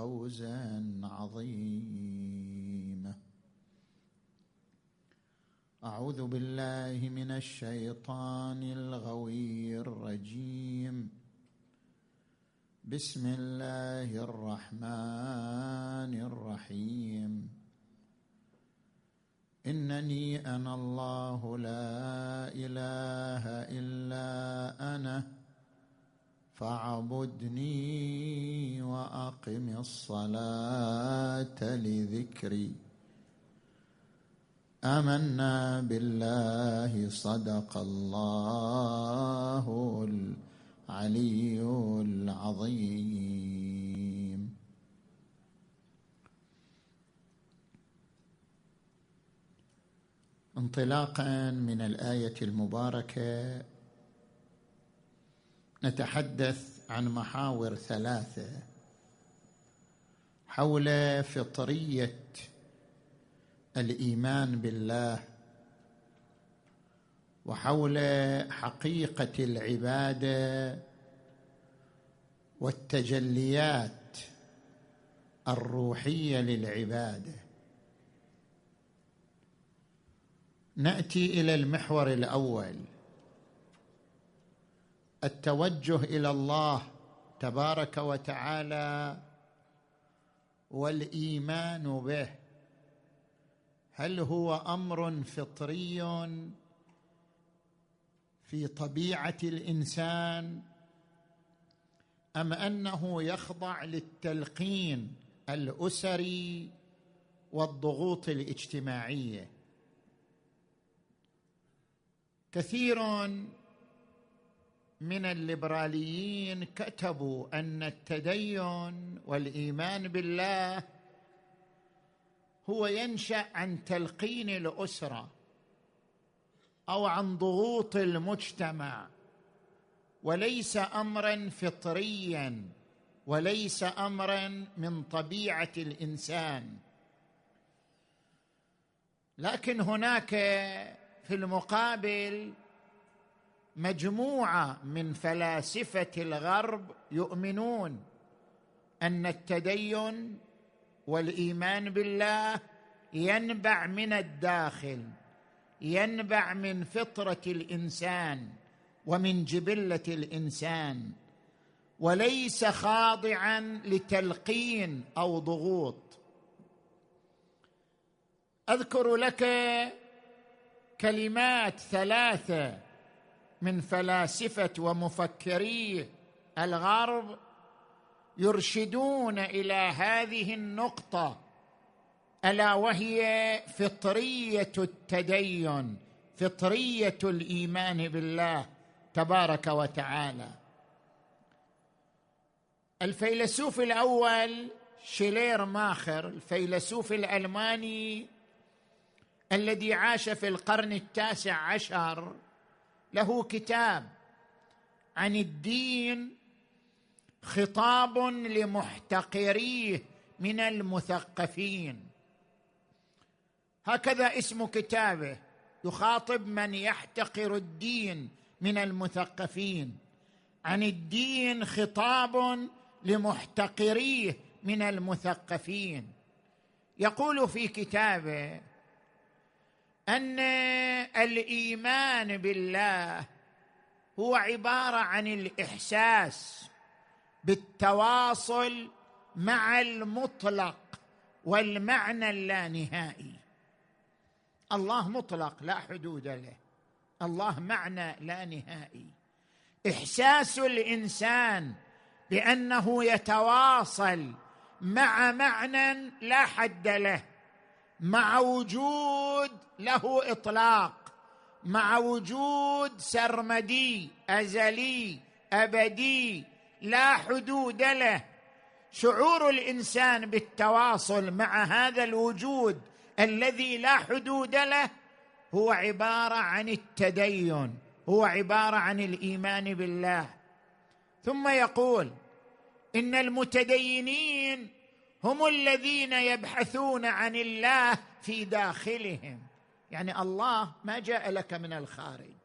فوزا عظيما. أعوذ بالله من الشيطان الغوي الرجيم. بسم الله الرحمن الرحيم. إنني أنا الله لا إله إلا أنا. فاعبدني وأقم الصلاة لذكري. آمنا بالله صدق الله العلي العظيم. انطلاقا من الآية المباركة نتحدث عن محاور ثلاثة حول فطرية الإيمان بالله وحول حقيقة العبادة والتجليات الروحية للعبادة. نأتي إلى المحور الأول. التوجه إلى الله تبارك وتعالى والإيمان به. هل هو أمر فطري في طبيعة الإنسان أم أنه يخضع للتلقين الأسري والضغوط الاجتماعية؟ كثير من الليبراليين كتبوا أن التدين والإيمان بالله هو ينشأ عن تلقين الأسرة أو عن ضغوط المجتمع وليس امرا فطريا وليس امرا من طبيعة الإنسان. لكن هناك في المقابل مجموعة من فلاسفة الغرب يؤمنون أن التدين والإيمان بالله ينبع من الداخل ينبع من فطرة الإنسان ومن جبلة الإنسان وليس خاضعا لتلقين أو ضغوط. أذكر لك كلمات ثلاثة من فلاسفة ومفكري الغرب يرشدون إلى هذه النقطة ألا وهي فطرية التدين فطرية الإيمان بالله تبارك وتعالى. الفيلسوف الأول شيلير ماخر الفيلسوف الألماني الذي عاش في القرن التاسع عشر له كتاب عن الدين خطاب لمحتقريه من المثقفين. هكذا اسم كتابه يخاطب من يحتقر الدين من المثقفين. عن الدين خطاب لمحتقريه من المثقفين. يقول في كتابه أن الإيمان بالله هو عبارة عن الإحساس بالتواصل مع المطلق والمعنى اللانهائي. الله مطلق لا حدود له. الله معنى لا نهائي إحساس الإنسان بأنه يتواصل مع معنى لا حد له. مع وجود له إطلاق مع وجود سرمدي أزلي أبدي لا حدود له. شعور الإنسان بالتواصل مع هذا الوجود الذي لا حدود له هو عبارة عن التدين هو عبارة عن الإيمان بالله. ثم يقول إن المتدينين هم الذين يبحثون عن الله في داخلهم. يعني الله ما جاء لك من الخارج.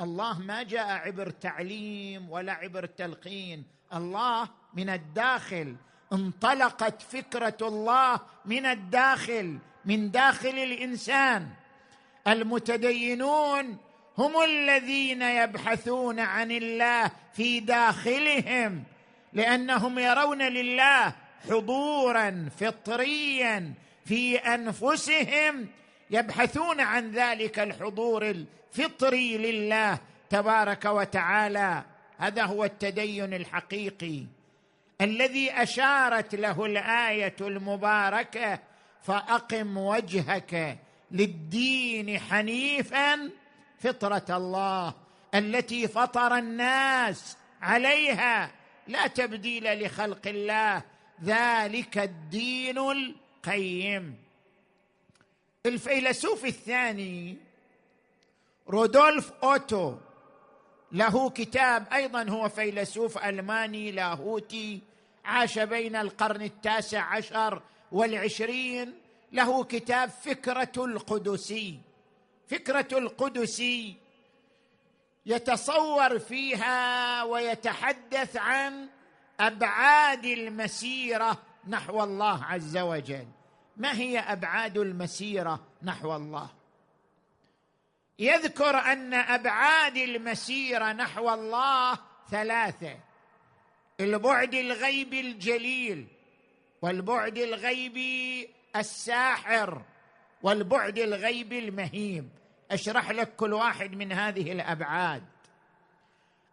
الله ما جاء عبر تعليم ولا عبر تلقين. الله من الداخل. انطلقت فكرة الله من الداخل من داخل الإنسان. المتدينون هم الذين يبحثون عن الله في داخلهم لأنهم يرون لله حضورا فطريا في أنفسهم يبحثون عن ذلك الحضور الفطري لله تبارك وتعالى. هذا هو التدين الحقيقي الذي أشارت له الآية المباركة فأقم وجهك للدين حنيفا فطرة الله التي فطر الناس عليها. لا تبديل لخلق الله ذلك الدين القيم. الفيلسوف الثاني رودولف أوتو له كتاب أيضا هو فيلسوف ألماني لاهوتي عاش بين القرن التاسع عشر والعشرين له كتاب فكرة القدسي. فكرة القدسي يتصور فيها ويتحدث عن أبعاد المسيرة نحو الله عز وجل. ما هي أبعاد المسيرة نحو الله؟ يذكر أن أبعاد المسيرة نحو الله ثلاثة. البعد الغيبي الجليل والبعد الغيبي الساحر والبعد الغيبي المهيب. أشرح لك كل واحد من هذه الأبعاد.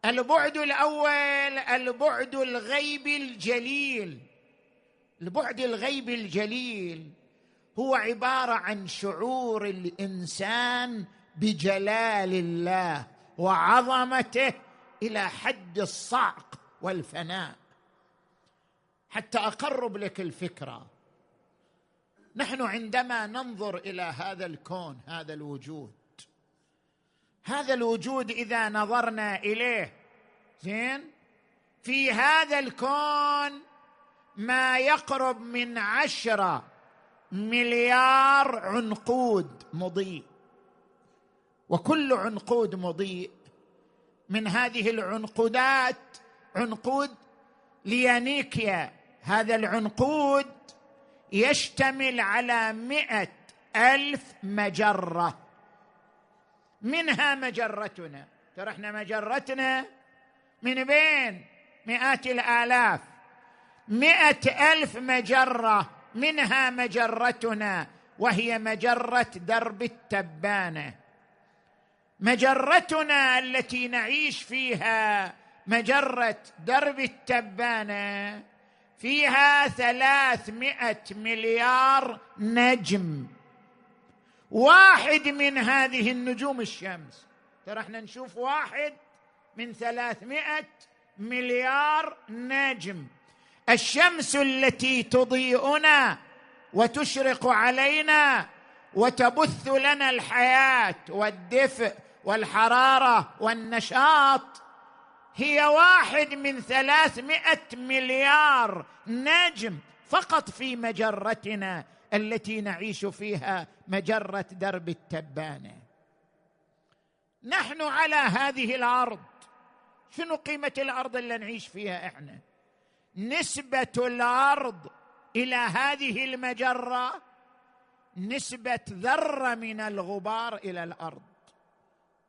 البعد الأول البعد الغيبي الجليل. البعد الغيبي الجليل هو عبارة عن شعور الإنسان بجلال الله وعظمته إلى حد الصعق والفناء. حتى أقرب لك الفكرة نحن عندما ننظر إلى هذا الكون هذا الوجود هذا الوجود إذا نظرنا إليه. زين؟ في هذا الكون ما يقرب من عشرة مليار عنقود مضيء. وكل عنقود مضيء. من هذه العنقودات عنقود ليانيكيا. هذا العنقود يشتمل على مئة ألف مجرة. منها مجرتنا. ترى إحنا مجرتنا من بين مئات الآلاف. مئة ألف مجرة منها مجرتنا وهي مجرة درب التبانة. مجرتنا التي نعيش فيها مجرة درب التبانة. فيها ثلاثمائة مليار نجم. واحد من هذه النجوم الشمس. ترى إحنا نشوف واحد من ثلاثمائة مليار نجم. الشمس التي تضيئنا وتشرق علينا وتبث لنا الحياة والدفء والحرارة والنشاط هي واحد من ثلاثمائة مليار نجم فقط في مجرتنا. التي نعيش فيها مجرة درب التبانة. نحن على هذه الأرض. شنو قيمة الأرض اللي نعيش فيها إحنا؟ نسبة الأرض إلى هذه المجرة نسبة ذرة من الغبار إلى الأرض.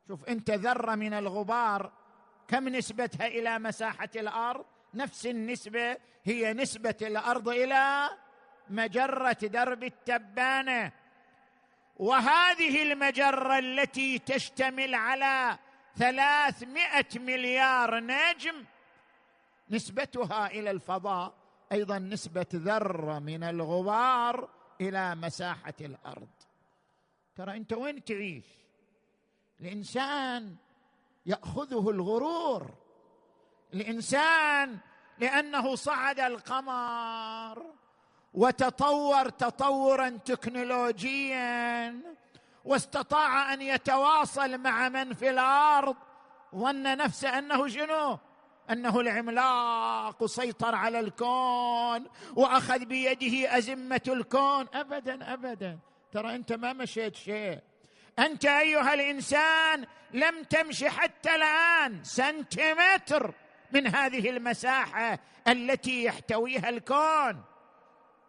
شوف أنت ذرة من الغبار كم نسبتها إلى مساحة الأرض؟ نفس النسبة هي نسبة الأرض إلى مجرة درب التبانة وهذه المجرة التي تشتمل على ثلاثمائة مليار نجم نسبتها إلى الفضاء أيضا نسبة ذرة من الغبار إلى مساحة الأرض. ترى أنت وين تعيش؟ الإنسان يأخذه الغرور الإنسان لأنه صعد القمر. وتطور تطورا تكنولوجيا واستطاع أن يتواصل مع من في الأرض ظن نفسه أنه شنو؟ أنه العملاق وسيطر على الكون وأخذ بيده أزمة الكون. ابدا ابدا. ترى أنت ما مشيت شيء. أنت أيها الإنسان لم تمشي حتى الآن سنتيمتر من هذه المساحة التي يحتويها الكون.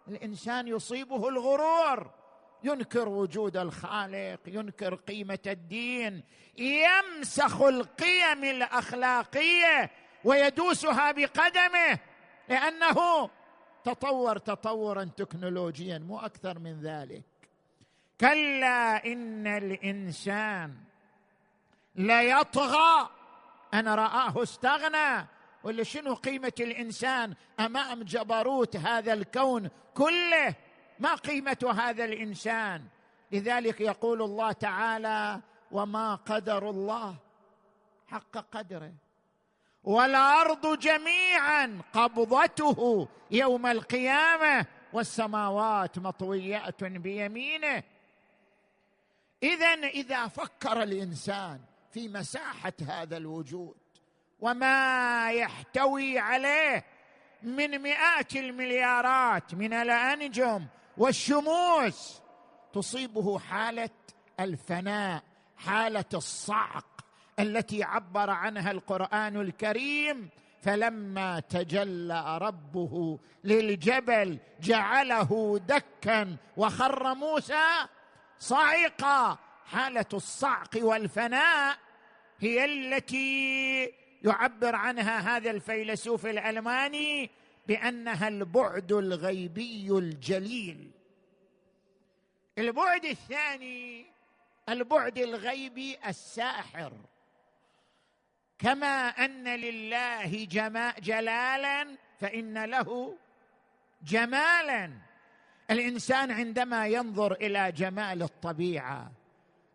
الإنسان يصيبه الغرور ينكر وجود الخالق ينكر قيمة الدين يمسخ القيم الأخلاقية ويدوسها بقدمه لأنه تطور تطورا تكنولوجيا مو أكثر من ذلك. كلا إن الإنسان ليطغى أن رآه استغنى. ولا شنو قيمة الإنسان؟ امام جبروت هذا الكون كله؟ ما قيمة هذا الإنسان؟ لذلك يقول الله تعالى وما قدر الله حق قدره والأرض جميعا قبضته يوم القيامة والسماوات مطويات بيمينه. اذا إذا فكر الإنسان في مساحة هذا الوجود وما يحتوي عليه من مئات المليارات من الأنجم والشموس. تصيبه حالة الفناء حالة الصعق التي عبر عنها القرآن الكريم. فلما تجلى ربه للجبل جعله دكا وخر موسى صعقا حالة الصعق والفناء هي التي يعبر عنها هذا الفيلسوف الألماني بأنها البعد الغيبي الجليل. البعد الثاني البعد الغيبي الساحر. كما أن لله جلالا فإن له جمالا. الإنسان عندما ينظر إلى جمال الطبيعة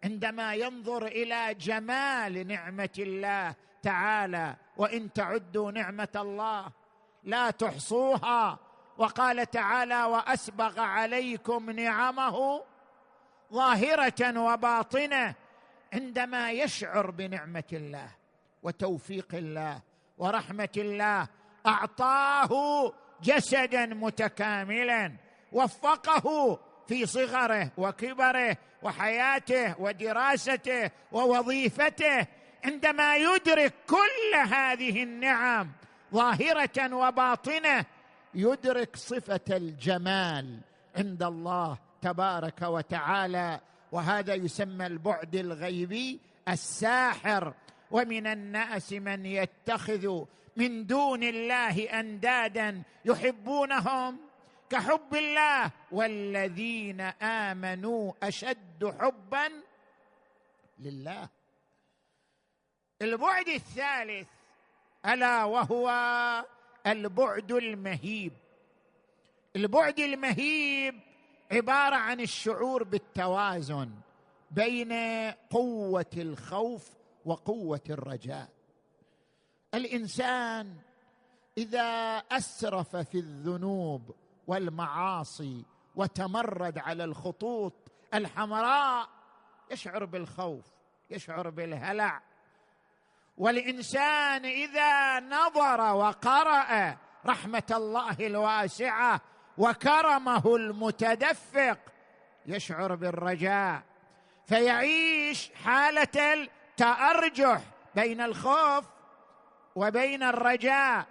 عندما ينظر إلى جمال نعمة الله تعالى وإن تعدوا نعمة الله لا تحصوها. وقال تعالى وأسبغ عليكم نعمه ظاهرة وباطنة عندما يشعر بنعمة الله وتوفيق الله ورحمة الله. أعطاه جسدا متكاملا وفقه في صغره وكبره وحياته ودراسته ووظيفته عندما يدرك كل هذه النعم ظاهرة وباطنة يدرك صفة الجمال عند الله تبارك وتعالى وهذا يسمى البعد الغيبي الساحر. ومن الناس من يتخذ من دون الله أندادا يحبونهم كحب الله والذين آمنوا أشد حبا لله. البعد الثالث ألا وهو البعد المهيب. البعد المهيب عبارة عن الشعور بالتوازن بين قوة الخوف وقوة الرجاء. الإنسان إذا أسرف في الذنوب والمعاصي وتمرد على الخطوط الحمراء يشعر بالخوف يشعر بالهلع والإنسان إذا نظر وقرأ رحمة الله الواسعة وكرمه المتدفق يشعر بالرجاء فيعيش حالة التأرجح بين الخوف وبين الرجاء.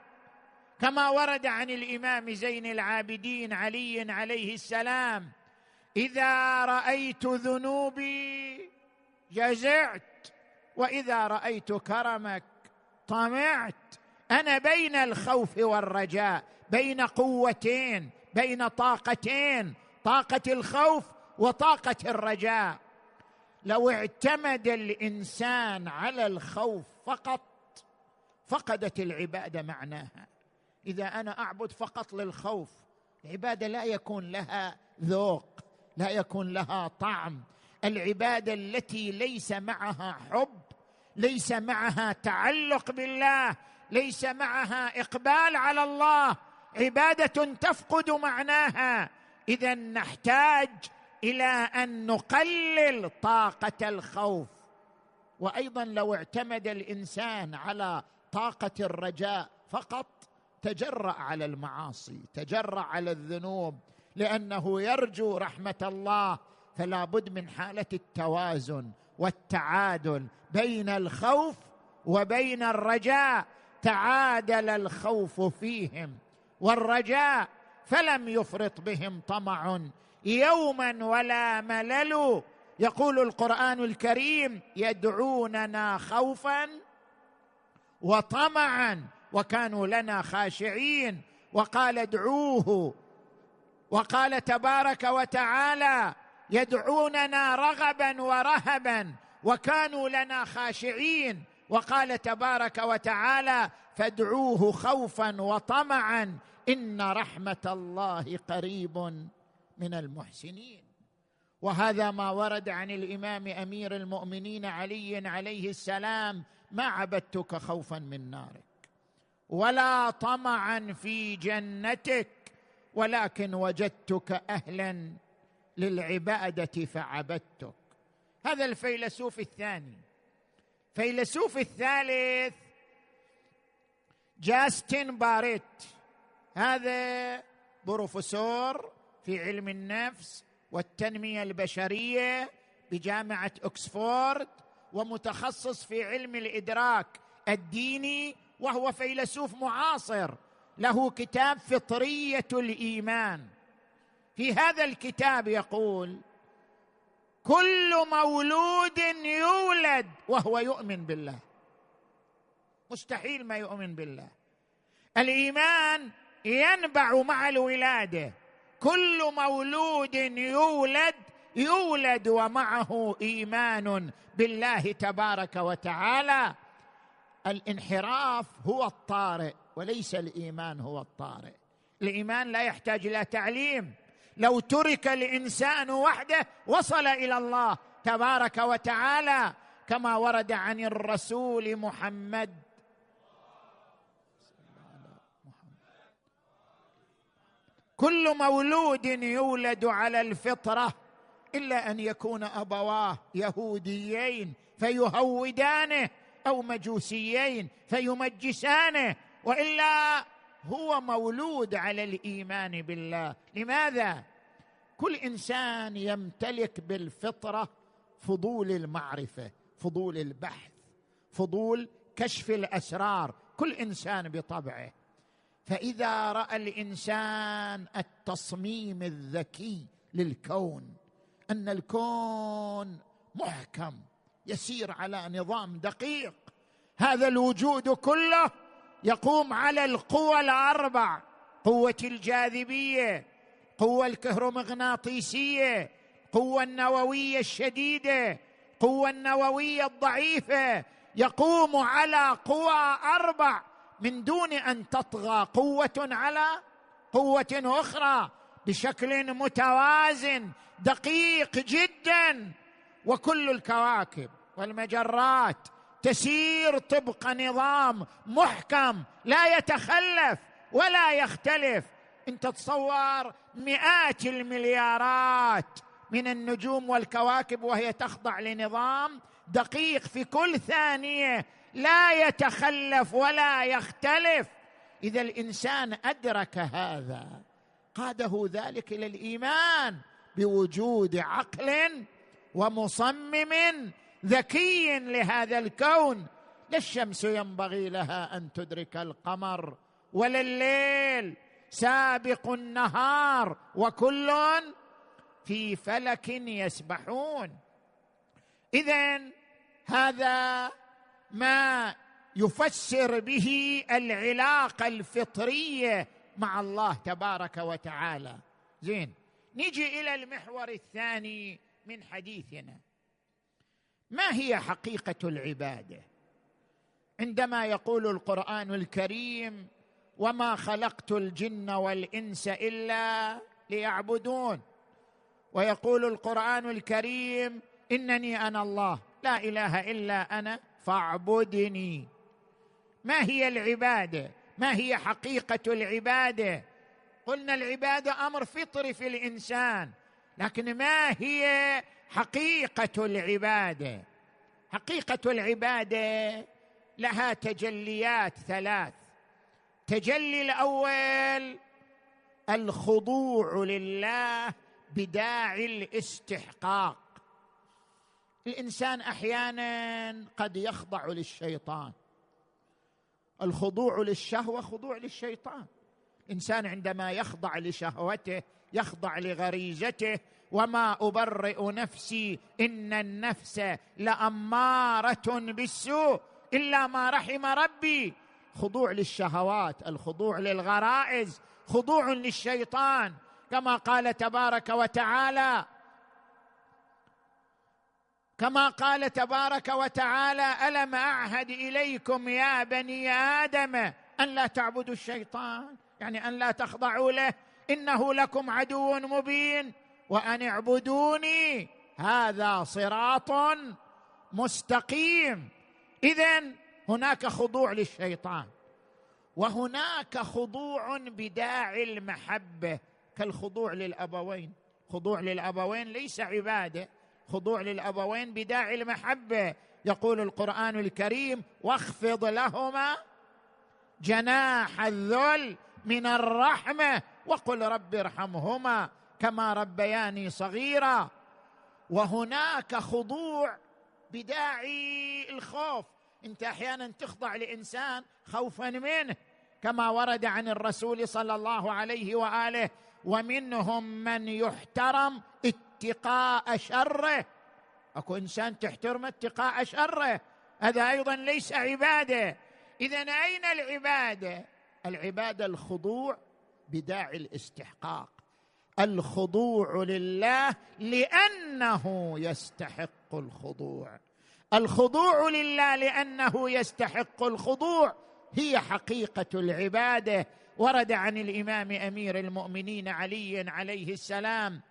كما ورد عن الإمام زين العابدين علي عليه السلام إذا رأيت ذنوبي جزعت وإذا رأيت كرمك طمعت. أنا بين الخوف والرجاء بين قوتين بين طاقتين طاقة الخوف وطاقة الرجاء. لو اعتمد الإنسان على الخوف فقط فقدت العباده معناها. إذا أنا أعبد فقط للخوف العبادة لا يكون لها ذوق لا يكون لها طعم. العبادة التي ليس معها حب ليس معها تعلق بالله ليس معها إقبال على الله. عبادة تفقد معناها. إذا نحتاج إلى أن نقلل طاقة الخوف. وأيضا لو اعتمد الإنسان على طاقة الرجاء فقط تجرأ على المعاصي تجرأ على الذنوب لأنه يرجو رحمة الله. فلا بد من حالة التوازن والتعادل بين الخوف وبين الرجاء. تعادل الخوف فيهم والرجاء فلم يفرط بهم طمع يوما ولا ملل. يقول القرآن الكريم يدعوننا خوفا وطمعا وكانوا لنا خاشعين. وقال ادعوه. وقال تبارك وتعالى يدعوننا رغبا ورهبا وكانوا لنا خاشعين. وقال تبارك وتعالى فادعوه خوفا وطمعا إن رحمة الله قريب من المحسنين. وهذا ما ورد عن الإمام أمير المؤمنين علي عليه السلام ما عبدتك خوفا من نارك ولا طمعا في جنتك ولكن وجدتك أهلا للعبادة فعبدتك. هذا الفيلسوف الثاني. فيلسوف الثالث جاستن باريت. هذا بروفيسور في علم النفس والتنمية البشرية بجامعة اوكسفورد ومتخصص في علم الإدراك الديني وهو فيلسوف معاصر. له كتاب فطرية الإيمان. في هذا الكتاب يقول كل مولود يولد وهو يؤمن بالله. مستحيل ما يؤمن بالله. الإيمان ينبع مع الولادة. كل مولود يولد يولد ومعه إيمان بالله تبارك وتعالى. الانحراف هو الطارئ وليس الإيمان هو الطارئ. الإيمان لا يحتاج إلى تعليم. لو ترك الإنسان وحده وصل إلى الله تبارك وتعالى كما ورد عن الرسول محمد. كل مولود يولد على الفطرة إلا أن يكون أبواه يهوديين فيهودانه أو مجوسيين فيمجسانه وإلا هو مولود على الإيمان بالله. لماذا؟ كل إنسان يمتلك بالفطرة فضول المعرفة فضول البحث فضول كشف الأسرار كل إنسان بطبعه. فإذا رأى الإنسان التصميم الذكي للكون أن الكون محكم يسير على نظام دقيق هذا الوجود كله يقوم على القوى الأربع قوة الجاذبية. قوة الكهرومغناطيسية قوة النووية الشديدة قوة النووية الضعيفة يقوم على قوى أربع من دون أن تطغى. قوة على قوة أخرى بشكل متوازن دقيق جدا. وكل الكواكب والمجرات تسير طبق نظام محكم لا يتخلف ولا يختلف. انت تصور مئات المليارات من النجوم والكواكب وهي تخضع لنظام دقيق في كل ثانية. لا يتخلف ولا يختلف. إذا الإنسان أدرك هذا قاده ذلك إلى الإيمان بوجود عقل ومصمم ذكي لهذا الكون. لا الشمس ينبغي لها أن تدرك القمر ولا الليل. سابق النهار وكل في فلك يسبحون. اذا هذا ما يفسر به العلاقة الفطرية مع الله تبارك وتعالى. زين نجي إلى المحور الثاني من حديثنا. ما هي حقيقة العبادة؟ عندما يقول القرآن الكريم وما خلقت الجن والانس الا ليعبدون. ويقول القران الكريم انني أنا الله لا اله الا أنا فاعبدني. ما هي العبادة؟ ما هي حقيقة العبادة؟ قلنا العباده أمر فطري في الإنسان لكن ما هي حقيقة العبادة؟ حقيقة العبادة لها تجليات ثلاث. التجلي الأول الخضوع لله بداعي الاستحقاق. الإنسان أحيانا قد يخضع للشيطان. الخضوع للشهوة خضوع للشيطان. الانسان عندما يخضع لشهوته يخضع لغريزته وما أبرئ نفسي إن النفس لأمارة بالسوء إلا ما رحم ربي. خضوع للشهوات الخضوع للغرائز خضوع للشيطان كما قال تبارك وتعالى. كما قال تبارك وتعالى ألم أعهد إليكم يا بني آدم أن لا تعبدوا الشيطان؟ يعني أن لا تخضعوا له. إنه لكم عدو مبين. وأن اعبدوني هذا صراط مستقيم. اذا هناك خضوع للشيطان وهناك خضوع بداعي المحبة كالخضوع للأبوين. خضوع للأبوين ليس عبادة خضوع للأبوين بداعي المحبة. يقول القرآن الكريم واخفض لهما جناح الذل من الرحمة وقل رب ارحمهما كما ربياني صغيرا. وهناك خضوع بداعي الخوف انت أحيانا تخضع لانسان خوفا منه كما ورد عن الرسول صلى الله عليه وآله ومنهم من يحترم اتقاء شره. اكو انسان تحترمه اتقاء شره هذا أيضا ليس عبادة. اذا أين العبادة؟ العبادة الخضوع بداعي الاستحقاق. الخضوع لله لأنه يستحق الخضوع. الخضوع لله لأنه يستحق الخضوع. هي حقيقة العبادة. ورد عن الإمام أمير المؤمنين علي عليه السلام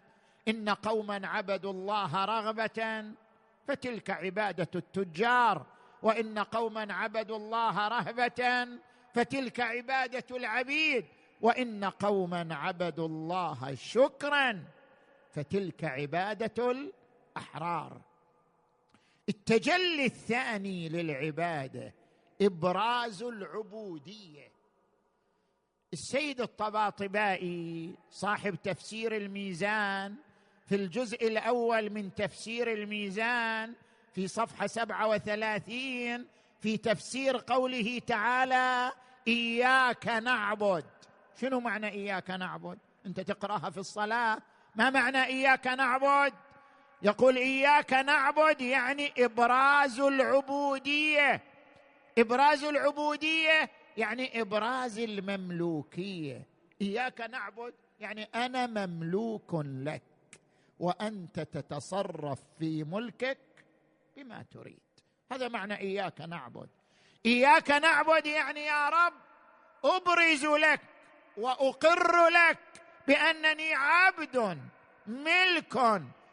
إن قوما عبدوا الله رغبة فتلك عبادة التجار. وإن قوما عبدوا الله رهبة فتلك عبادة العبيد. وإن قوما عبدوا الله شكرا فتلك عبادة الأحرار. التجلي الثاني للعبادة إبراز العبودية. السيد الطباطبائي صاحب تفسير الميزان في الجزء الأول من تفسير الميزان في صفحة سبعة وثلاثين في تفسير قوله تعالى إياك نعبد. شنو معنى إياك نعبد؟ أنت تقرأها في الصلاة؟ ما معنى إياك نعبد؟ يقول إياك نعبد يعني إبراز العبودية. إبراز العبودية يعني إبراز المملوكية. إياك نعبد يعني أنا مملوك لك وأنت تتصرف في ملكك بما تريد. هذا معنى إياك نعبد. إياك نعبد يعني يا رب أبرز لك وأقر لك بأنني عبد ملك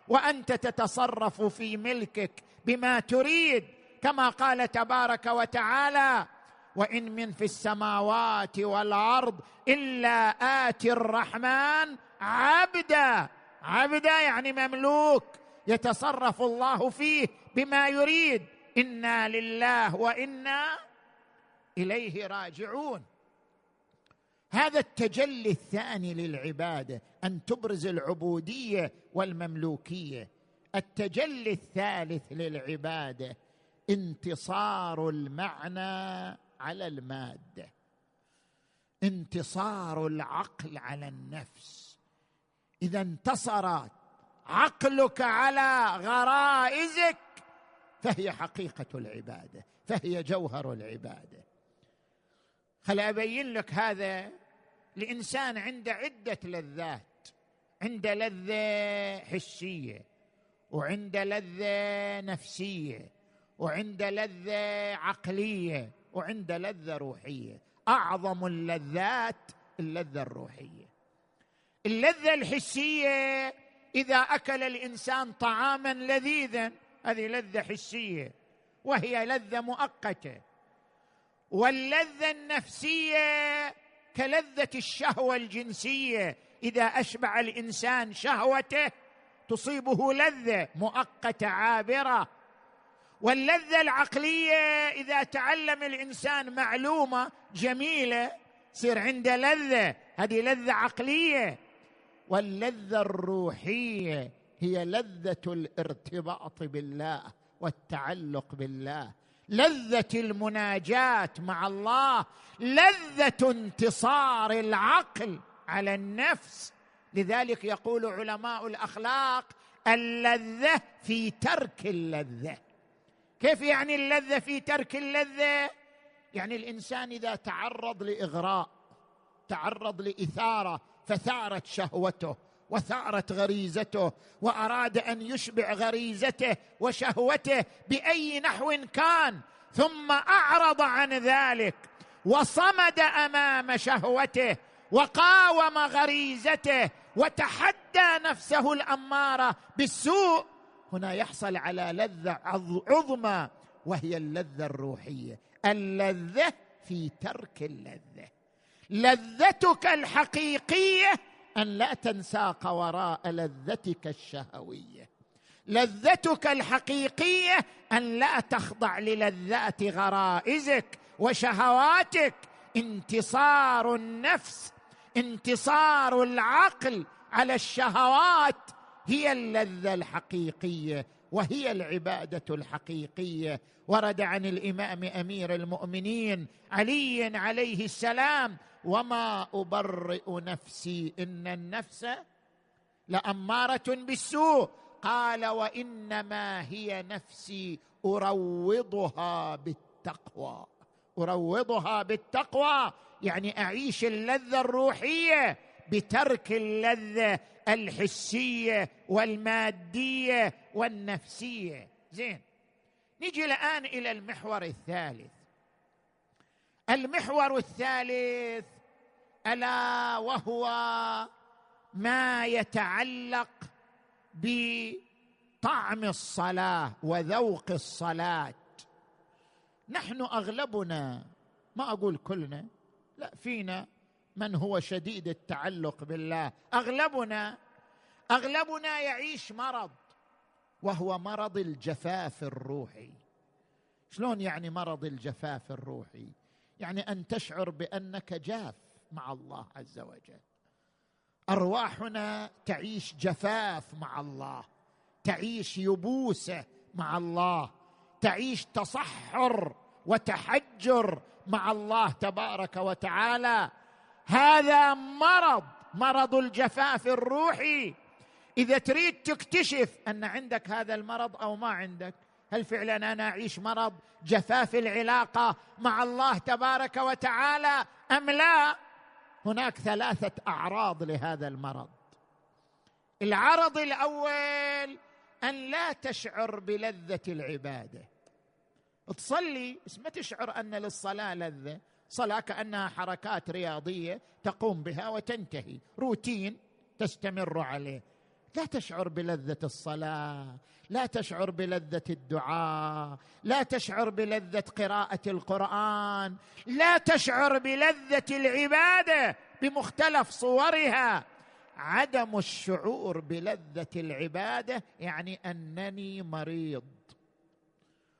وأنت تتصرف في ملكك بما تريد كما قال تبارك وتعالى وإن من في السماوات والأرض إلا آتي الرحمن عبدا. عبدا يعني مملوك يتصرف الله فيه بما يريد. إنا لله وإنا إليه راجعون. هذا التجلي الثاني للعباده أن تبرز العبودية والمملوكية. التجلي الثالث للعباده انتصار المعنى على المادة. انتصار العقل على النفس. إذا انتصر عقلك على غرائزك فهي حقيقة العبادة فهي جوهر العبادة. خل أبين لك هذا الإنسان عنده عدة لذات عنده لذة حسية وعنده لذة نفسية وعنده لذة عقلية وعنده لذة روحية. أعظم اللذات اللذة الروحية. اللذة الحسية إذا أكل الإنسان طعاما لذيذا هذه لذة حسية وهي لذة مؤقتة. واللذة النفسية كلذة الشهوة الجنسية إذا أشبع الإنسان شهوته تصيبه لذة مؤقتة عابرة. واللذة العقلية إذا تعلم الإنسان معلومة جميلة يصير عنده لذة. هذه لذة عقلية. واللذة الروحية هي لذة الارتباط بالله والتعلق بالله. لذة المناجاة مع الله لذة انتصار العقل على النفس. لذلك يقول علماء الأخلاق اللذة في ترك اللذة. كيف يعني اللذة في ترك اللذة؟ يعني الإنسان إذا تعرض لإغراء تعرض لإثارة فثارت شهوته. وثارت غريزته وأراد أن يشبع غريزته وشهوته بأي نحو كان ثم أعرض عن ذلك وصمد أمام شهوته وقاوم غريزته وتحدى نفسه الأمارة بالسوء. هنا يحصل على لذة عظمى وهي اللذة الروحية. اللذة في ترك اللذة. لذتك الحقيقية أن لا تنساق وراء لذتك الشهوية. لذتك الحقيقية أن لا تخضع للذات غرائزك وشهواتك. انتصار النفس انتصار العقل على الشهوات هي اللذة الحقيقية وهي العبادة الحقيقية. ورد عن الإمام أمير المؤمنين علي عليه السلام وما ابرئ نفسي ان النفس لاماره بالسوء. قال وانما هي نفسي اروضها بالتقوى. اروضها بالتقوى يعني أعيش اللذة الروحية بترك اللذة الحسية والمادية والنفسية. زين. نجي الآن إلى المحور الثالث. المحور الثالث ألا وهو ما يتعلق بطعم الصلاة وذوق الصلاة. نحن أغلبنا ما أقول كلنا لا فينا من هو شديد التعلق بالله. أغلبنا أغلبنا يعيش مرض وهو مرض الجفاف الروحي. شلون يعني مرض الجفاف الروحي؟ يعني أن تشعر بأنك جاف. مع الله عز وجل. أرواحنا تعيش جفاف مع الله تعيش يبوسة مع الله تعيش تصحر وتحجر مع الله تبارك وتعالى. هذا مرض مرض الجفاف الروحي. إذا تريد تكتشف أن عندك هذا المرض أو ما عندك هل فعلا أنا أعيش مرض جفاف العلاقة مع الله تبارك وتعالى أم لا؟ هناك ثلاثة أعراض لهذا المرض. العرض الأول أن لا تشعر بلذة العبادة. تصلي بس ما تشعر أن للصلاة لذة. صلاة كأنها حركات رياضية تقوم بها وتنتهي. روتين تستمر عليه. لا تشعر بلذة الصلاة لا تشعر بلذة الدعاء لا تشعر بلذة قراءة القرآن لا تشعر بلذة العبادة بمختلف صورها. عدم الشعور بلذة العبادة يعني أنني مريض.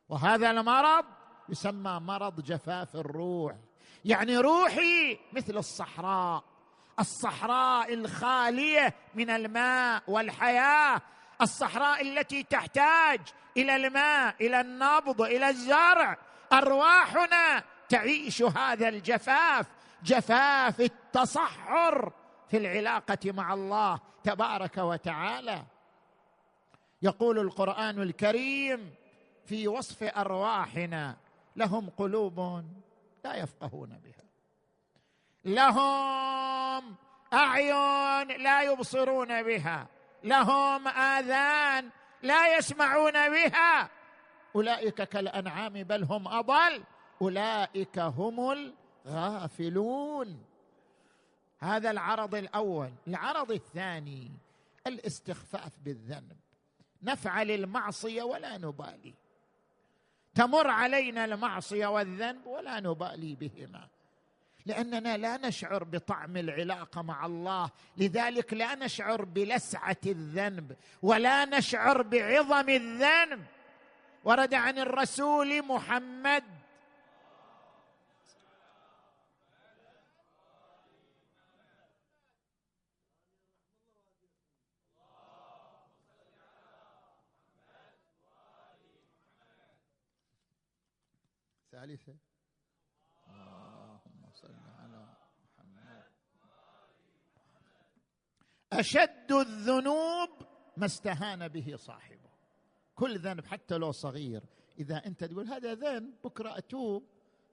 وهذا المرض يسمى مرض جفاف الروح يعني روحي مثل الصحراء. الصحراء الخالية من الماء والحياة الصحراء التي تحتاج إلى الماء إلى النبض إلى الزرع. أرواحنا تعيش هذا الجفاف جفاف التصحر في العلاقة مع الله تبارك وتعالى. يقول القرآن الكريم في وصف أرواحنا لهم قلوب لا يفقهون بها. لهم أعين لا يبصرون بها لهم آذان لا يسمعون بها. أولئك كالأنعام بل هم أضل أولئك هم الغافلون. هذا العرض الأول. العرض الثاني الاستخفاف بالذنب. نفعل المعصية ولا نبالي. تمر علينا المعصية والذنب ولا نبالي بهما. لأننا لا نشعر بطعم العلاقة مع الله لذلك لا نشعر بلسعة الذنب ولا نشعر بعظم الذنب. ورد عن الرسول محمد ثالثة اللهم صل على محمد أشد الذنوب ما استهان به صاحبه. كل ذنب حتى لو صغير. إذا أنت تقول هذا ذنب بكرة أتوب.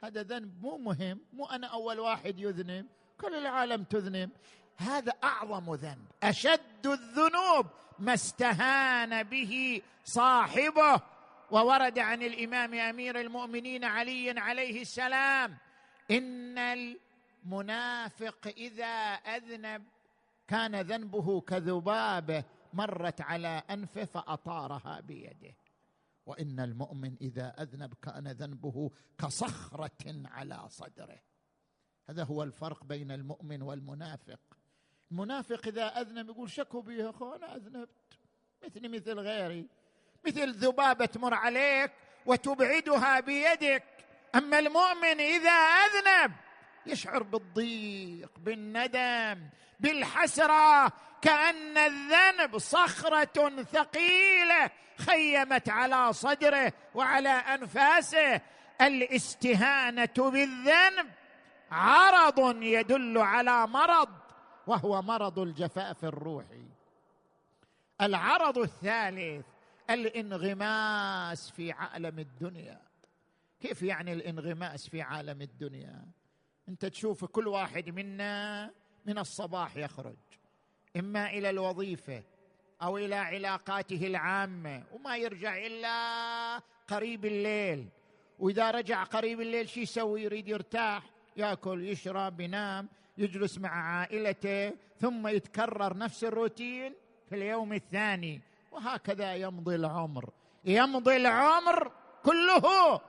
هذا ذنب مو مهم. مو أنا أول واحد يذنب. كل العالم تذنب. هذا أعظم ذنب. أشد الذنوب ما استهان به صاحبه. وورد عن الإمام أمير المؤمنين علي عليه السلام إن المنافق إذا أذنب كان ذنبه كذبابه مرت على أنفه فأطارها بيده. وإن المؤمن إذا أذنب كان ذنبه كصخرة على صدره. هذا هو الفرق بين المؤمن والمنافق. المنافق إذا أذنب يقول شكوا بي اخو أنا أذنبت. مثلي مثل غيري. مثل ذبابة تمر عليك وتبعدها بيدك. أما المؤمن إذا أذنب يشعر بالضيق بالندم بالحسرة كأن الذنب صخرة ثقيلة خيمت على صدره وعلى أنفاسه. الاستهانة بالذنب عرض يدل على مرض وهو مرض الجفاف الروحي العرض الثالث الانغماس في عالم الدنيا. كيف يعني الانغماس في عالم الدنيا؟ أنت تشوف كل واحد منا من الصباح يخرج إما إلى الوظيفة أو إلى علاقاته العامة وما يرجع إلا قريب الليل. وإذا رجع قريب الليل شو يسوي؟ يريد يرتاح يأكل يشرب ينام يجلس مع عائلته ثم يتكرر نفس الروتين في اليوم الثاني. وهكذا يمضي العمر. يمضي العمر كله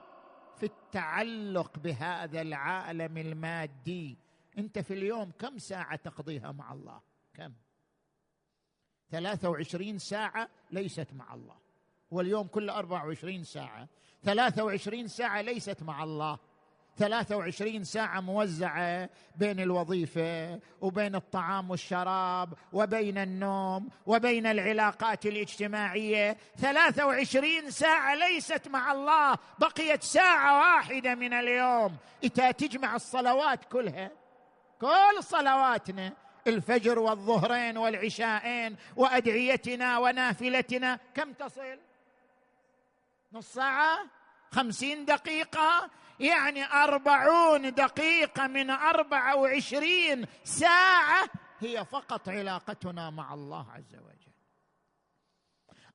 التعلق بهذا العالم المادي. انت في اليوم كم ساعة تقضيها مع الله؟ كم؟ 23 ساعة ليست مع الله. واليوم كله 24 ساعة. 23 ساعة ليست مع الله. 23 ساعة موزعة بين الوظيفة وبين الطعام والشراب وبين النوم وبين العلاقات الاجتماعية. 23 ساعة ليست مع الله بقيت ساعة واحدة من اليوم. إذا تجمع الصلوات كلها كل صلواتنا الفجر والظهرين والعشاءين وأدعيتنا ونافلتنا. كم تصل؟ نص ساعة؟ خمسين دقيقة؟ يعني أربعون دقيقة من أربعة وعشرين ساعة هي فقط علاقتنا مع الله عز وجل.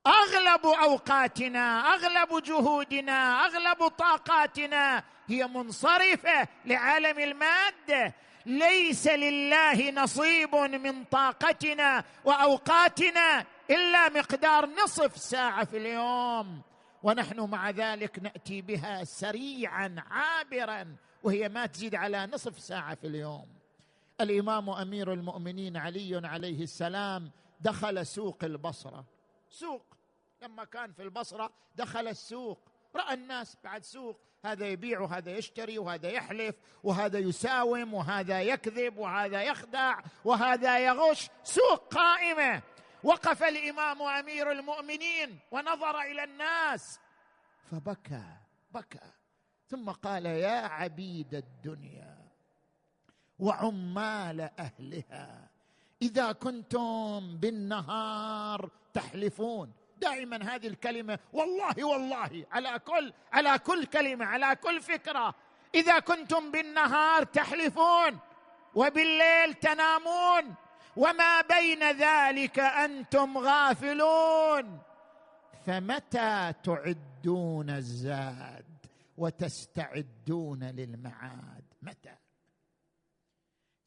أغلب أوقاتنا أغلب جهودنا أغلب طاقاتنا هي منصرفة لعالم المادة. ليس لله نصيب من طاقتنا وأوقاتنا إلا مقدار نصف ساعة في اليوم. ونحن مع ذلك نأتي بها سريعا عابرا وهي ما تزيد على نصف ساعة في اليوم. الإمام أمير المؤمنين علي عليه السلام دخل سوق البصرة. سوق لما كان في البصرة دخل السوق. رأى الناس بعد سوق هذا يبيع وهذا يشتري وهذا يحلف وهذا يساوم وهذا يكذب وهذا يخدع وهذا يغش. سوق قائمة. وقف الإمام أمير المؤمنين ونظر إلى الناس. فبكى بكى. ثم قال يا عبيد الدنيا وعمال أهلها إذا كنتم بالنهار تحلفون. دائما هذه الكلمة والله والله على كل على كل كلمة على كل فكرة. إذا كنتم بالنهار تحلفون وبالليل تنامون. وما بين ذلك أنتم غافلون. فمتى تعدون الزاد وتستعدون للمعاد؟ متى؟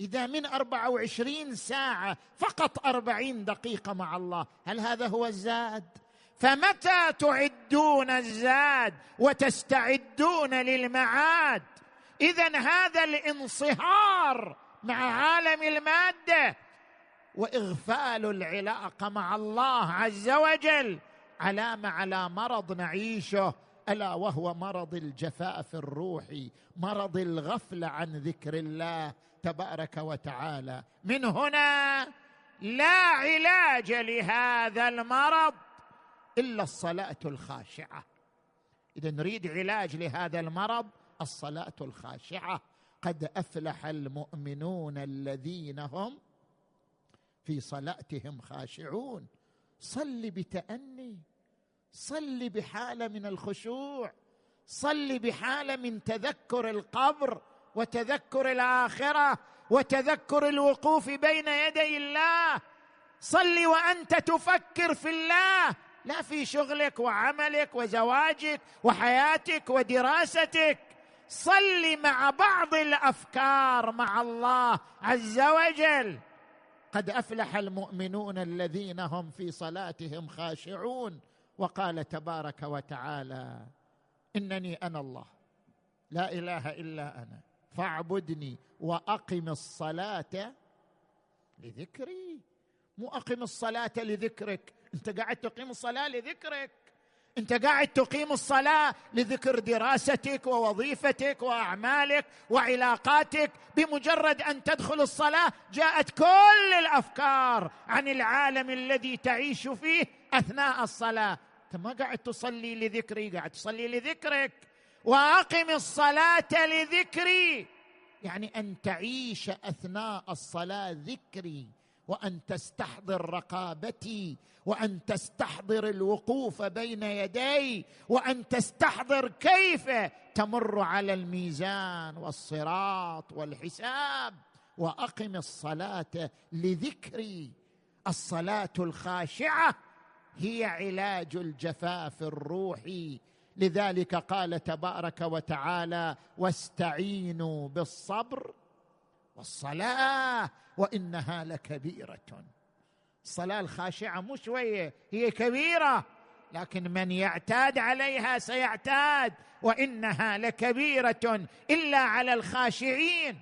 إذا من أربعة وعشرين ساعة فقط أربعين دقيقة مع الله هل هذا هو الزاد؟ فمتى تعدون الزاد وتستعدون للمعاد؟ اذا هذا الانصهار مع عالم المادة وإغفال العلاقه مع الله عز وجل علامة على مرض نعيشه ألا وهو مرض الجفاف الروحي مرض الغفله عن ذكر الله تبارك وتعالى. من هنا لا علاج لهذا المرض إلا الصلاة الخاشعة. إذا نريد علاج لهذا المرض الصلاة الخاشعة. قد أفلح المؤمنون الذين هم في صلاتهم خاشعون. صل بتأني. صل بحالة من الخشوع. صل بحالة من تذكر القبر وتذكر الآخرة وتذكر الوقوف بين يدي الله. صل وأنت تفكر في الله. لا في شغلك وعملك وزواجك وحياتك ودراستك. صل مع بعض الأفكار مع الله عز وجل. قد أفلح المؤمنون الذين هم في صلاتهم خاشعون. وقال تبارك وتعالى إنني أنا الله لا إله إلا أنا فاعبدني وأقم الصلاة لذكري. مو أقم الصلاة لذكرك أنت قاعد تقيم الصلاة لذكرك. انت قاعد تقيم الصلاة لذكر دراستك ووظيفتك وأعمالك وعلاقاتك بمجرد أن تدخل الصلاة جاءت كل الأفكار عن العالم الذي تعيش فيه أثناء الصلاة. أنت ما قاعد تصلي لذكري قاعد تصلي لذكرك. وأقم الصلاة لذكري. يعني أن تعيش أثناء الصلاة ذكري. وأن تستحضر رقابتي وأن تستحضر الوقوف بين يدي وأن تستحضر كيف تمر على الميزان والصراط والحساب. وأقم الصلاة لذكري. الصلاة الخاشعة هي علاج الجفاف الروحي. لذلك قال تبارك وتعالى واستعينوا بالصبر والصلاة وإنها لكبيرة. الصلاة الخاشعة مو شوية هي كبيرة لكن من يعتاد عليها سيعتاد وإنها لكبيرة إلا على الخاشعين.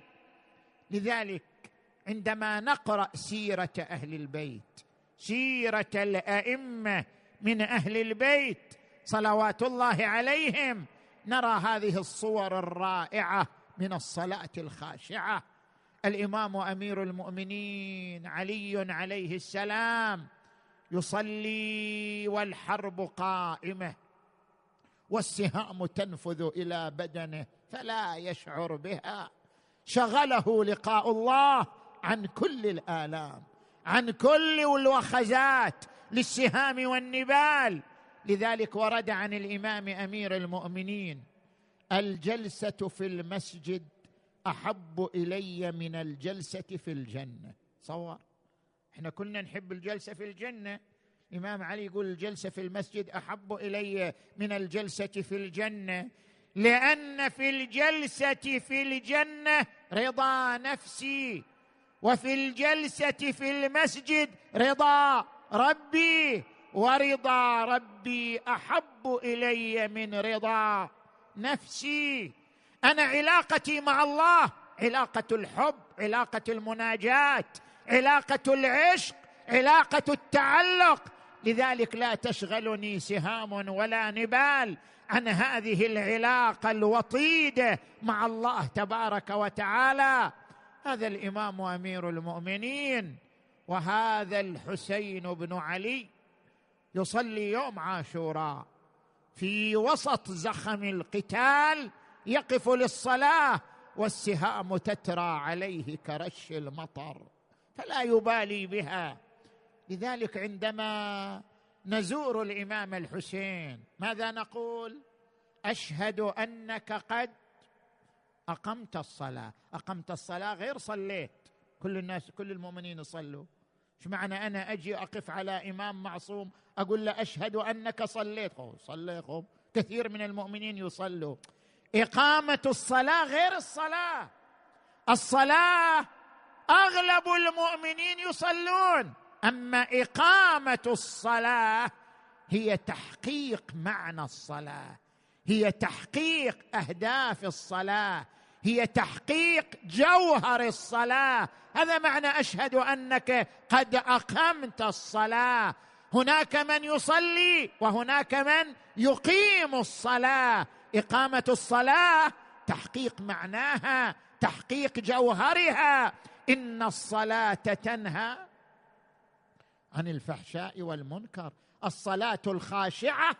لذلك عندما نقرأ سيرة أهل البيت سيرة الأئمة من أهل البيت صلوات الله عليهم نرى هذه الصور الرائعة من الصلاة الخاشعة. الإمام أمير المؤمنين علي عليه السلام يصلي والحرب قائمة والسهام تنفذ إلى بدنه فلا يشعر بها. شغله لقاء الله عن كل الآلام عن كل الوخزات للسهام والنبال. لذلك ورد عن الإمام أمير المؤمنين الجلسة في المسجد أحب إلي من الجلسة في الجنة. صور. إحنا كنا نحب الجلسة في الجنة. الامام علي يقول الجلسة في المسجد أحب إلي من الجلسة في الجنة. لأن في الجلسة في الجنة رضا نفسي وفي الجلسة في المسجد رضا ربي ورضا ربي أحب إلي من رضا نفسي. أنا علاقتي مع الله. علاقة الحب علاقة المناجاة علاقة العشق علاقة التعلق. لذلك لا تشغلني سهام ولا نبال عن هذه العلاقة الوطيدة مع الله تبارك وتعالى. هذا الإمام أمير المؤمنين وهذا الحسين بن علي يصلي يوم عاشوراء في وسط زخم القتال يقف للصلاة والسهام تترى عليه كرش المطر فلا يبالي بها. لذلك عندما نزور الإمام الحسين ماذا نقول؟ أشهد أنك قد أقمت الصلاة. أقمت الصلاة غير صليت. كل الناس كل المؤمنين يصلوا. إيش معنى أنا أجي أقف على إمام معصوم أقول له أشهد أنك صليت؟ صليت. كثير من المؤمنين يصلوا. إقامة الصلاة غير الصلاة. الصلاة أغلب المؤمنين يصلون. أما إقامة الصلاة هي تحقيق معنى الصلاة. هي تحقيق أهداف الصلاة. هي تحقيق جوهر الصلاة. هذا معنى أشهد أنك قد أقمت الصلاة. هناك من يصلي وهناك من يقيم الصلاة. إقامة الصلاة تحقيق معناها تحقيق جوهرها. إن الصلاة تنهى عن الفحشاء والمنكر. الصلاة الخاشعة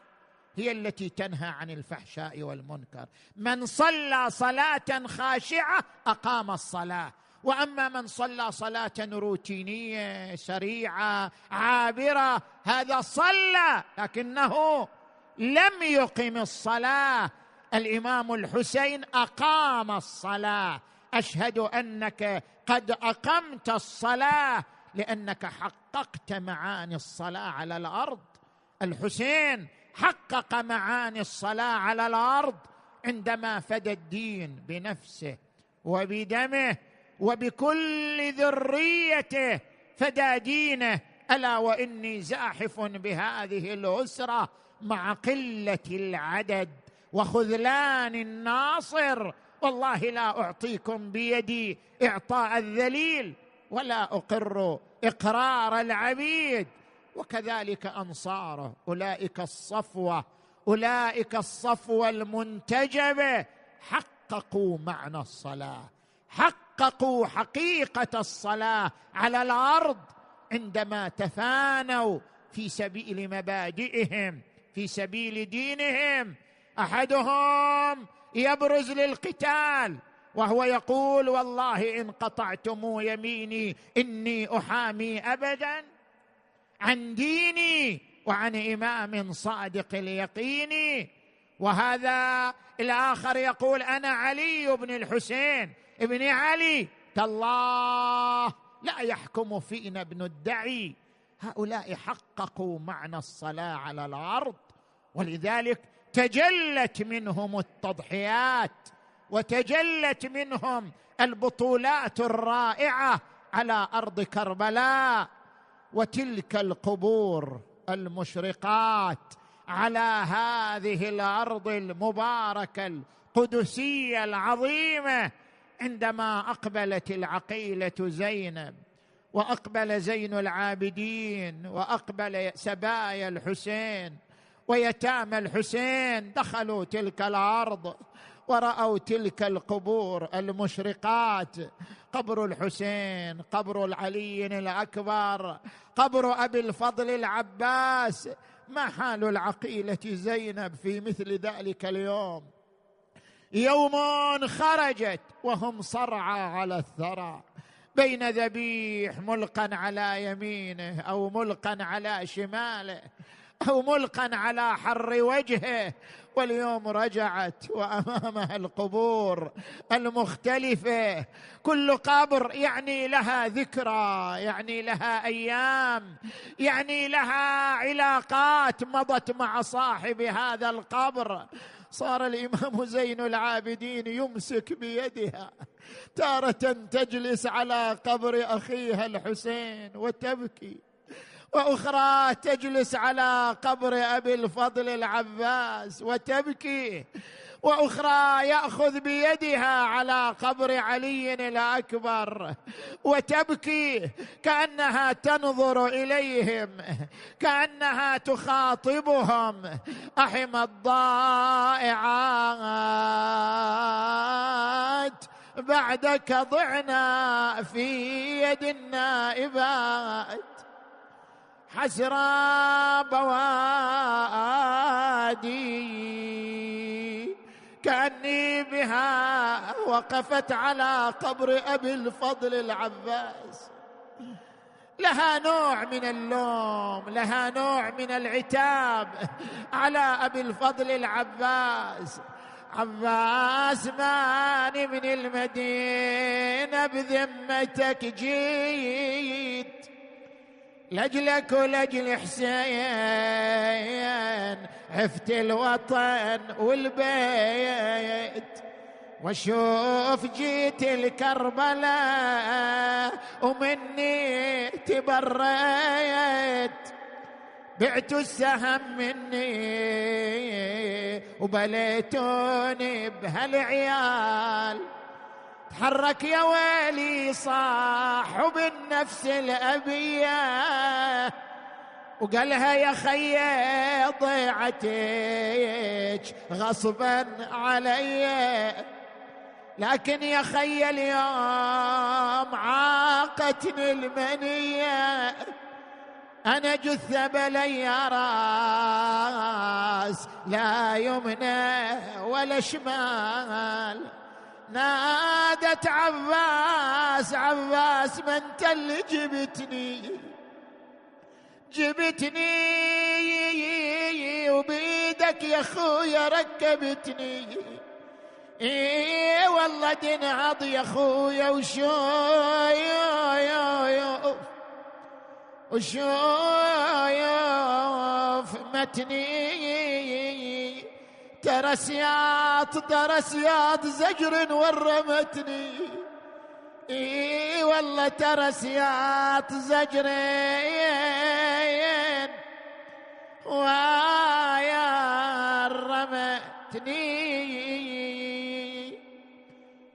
هي التي تنهى عن الفحشاء والمنكر. من صلى صلاة خاشعة أقام الصلاة. وأما من صلى صلاة روتينية سريعة عابرة هذا صلى لكنه لم يقم الصلاة. الإمام الحسين أقام الصلاة. أشهد أنك قد أقمت الصلاة لأنك حققت معاني الصلاة على الأرض. الحسين حقق معاني الصلاة على الأرض عندما فدى الدين بنفسه وبدمه وبكل ذريته فدى دينه. ألا وإني زاحف بهذه الأسرة مع قلة العدد. وخذلان الناصر. والله لا أعطيكم بيدي إعطاء الذليل ولا أقر إقرار العبيد. وكذلك أنصاره أولئك الصفوة أولئك الصفوة المنتجبة. حققوا معنى الصلاة حققوا حقيقة الصلاة على الأرض. عندما تفانوا في سبيل مبادئهم في سبيل دينهم أحدهم يبرز للقتال وهو يقول والله إن قطعتم يميني إني أحامي أبدا عن ديني وعن إمام صادق اليقين. وهذا الآخر يقول أنا علي بن الحسين. ابن علي تالله لا يحكم فينا ابن الدعي. هؤلاء حققوا معنى الصلاة على الأرض. ولذلك تجلت منهم التضحيات وتجلت منهم البطولات الرائعة على أرض كربلاء وتلك القبور المشرقات على هذه الأرض المباركة القدسية العظيمة عندما أقبلت العقيلة زينب وأقبل زين العابدين وأقبل سبايا الحسين ويتامى الحسين دخلوا تلك الأرض ورأوا تلك القبور المشرقات. قبر الحسين قبر العلي الأكبر قبر أبي الفضل العباس. ما حال العقيلة زينب في مثل ذلك اليوم؟ يوم خرجت وهم صرعى على الثرى. بين ذبيح ملقا على يمينه أو ملقا على شماله. أو ملقا على حر وجهه. واليوم رجعت وأمامها القبور المختلفة. كل قبر يعني لها ذكرى يعني لها أيام يعني لها علاقات مضت مع صاحب هذا القبر. صار الإمام زين العابدين يمسك بيدها تارة تجلس على قبر أخيها الحسين وتبكي. وأخرى تجلس على قبر أبي الفضل العباس وتبكي وأخرى يأخذ بيدها على قبر علي الأكبر وتبكي كأنها تنظر إليهم كأنها تخاطبهم أحم الضائعات بعدك ضعنا في يد النائبات. حسرى بوادي كأني بها وقفت على قبر أبي الفضل العباس. لها نوع من اللوم لها نوع من العتاب على أبي الفضل العباس. عباس ماني من المدينة بذمتك جيت. لاجلك ولاجل حسين عفت الوطن والبيت. واشوف جيت الكربلاء ومني تبريت. بعت السهم مني وبليتوني بهالعيال. تحرك يا ويلي صاح بالنفس الأبية. وقالها يا خي ضيعتك غصبا علي. لكن يا خي اليوم عاقتني المنية. أنا جثة بلي راس لا يمنى ولا شمال. نادت عباس عباس ما انت اللي جبتني جبتني وبيدك يا خويا ركبتني اي والله دنعض يا خويا وشو وشوف متني ترى سياط زجر ورمتني. إي والله ترى سياط زجرين ويا رمتني.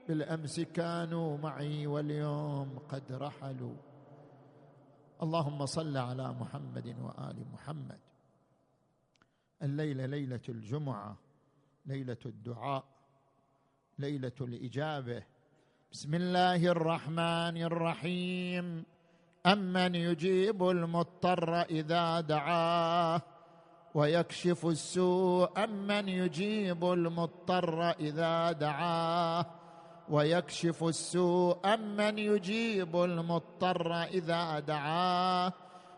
بالأمس كانوا معي واليوم قد رحلوا. اللهم صل على محمد وآل محمد. الليلة ليلة الجمعة. ليلة الدعاء ليلة الإجابة. بسم الله الرحمن الرحيم. أمن يجيب المضطر إذا دعاه ويكشف السوء. أمن يجيب المضطر إذا دعاه ويكشف السوء. أمن يجيب المضطر إذا دعاه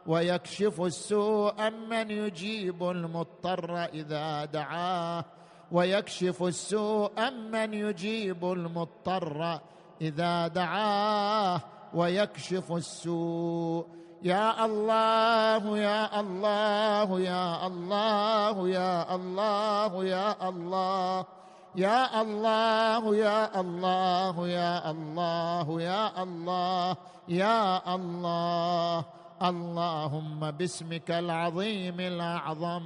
ويكشف السوء. أمن يجيب المضطر إذا دعاه. ويكشف السوء أمن يجيب المضطر إذا دعاه ويكشف السوء. يا الله يا الله يا الله يا الله يا الله. يا الله يا الله يا الله يا الله يا الله. اللهم باسمك العظيم الأعظم.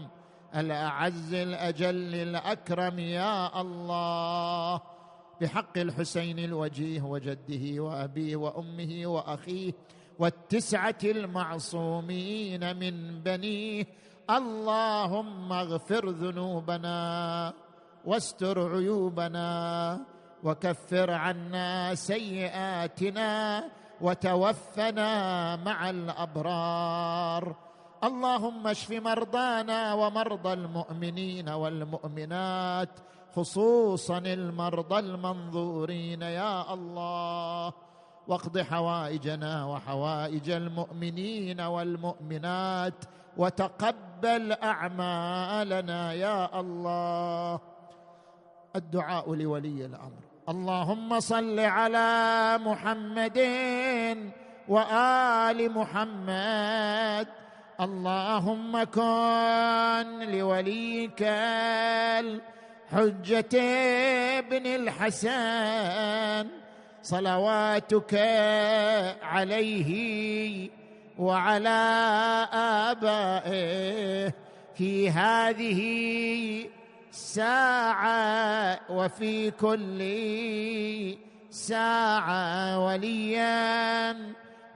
الأعز الأجل الأكرم يا الله. بحق الحسين الوجيه وجده وأبيه وأمه وأخيه والتسعة المعصومين من بنيه. اللهم اغفر ذنوبنا واستر عيوبنا وكفر عنا سيئاتنا وتوفنا مع الأبرار. اللهم اشف مرضانا ومرضى المؤمنين والمؤمنات خصوصا المرضى المنظورين يا الله. واقض حوائجنا وحوائج المؤمنين والمؤمنات وتقبل أعمالنا يا الله. الدعاء لولي الأمر. اللهم صل على محمد وآل محمد. اللهم كن لوليك الحجة ابن الحسن صلواتك عليه وعلى آبائه في هذه ساعه وفي كل ساعة وليا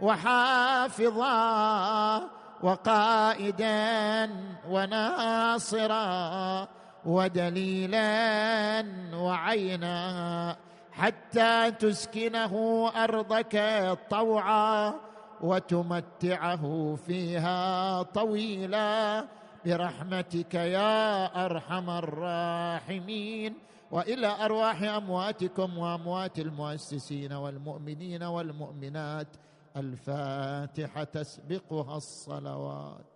وحافظا وقائدا وناصرا ودليلا وعينا حتى تسكنه أرضك طوعا وتمتعه فيها طويلا برحمتك يا أرحم الراحمين وإلى أرواح أمواتكم وأموات المؤسسين والمؤمنين والمؤمنات الفاتحة تسبقها الصلوات.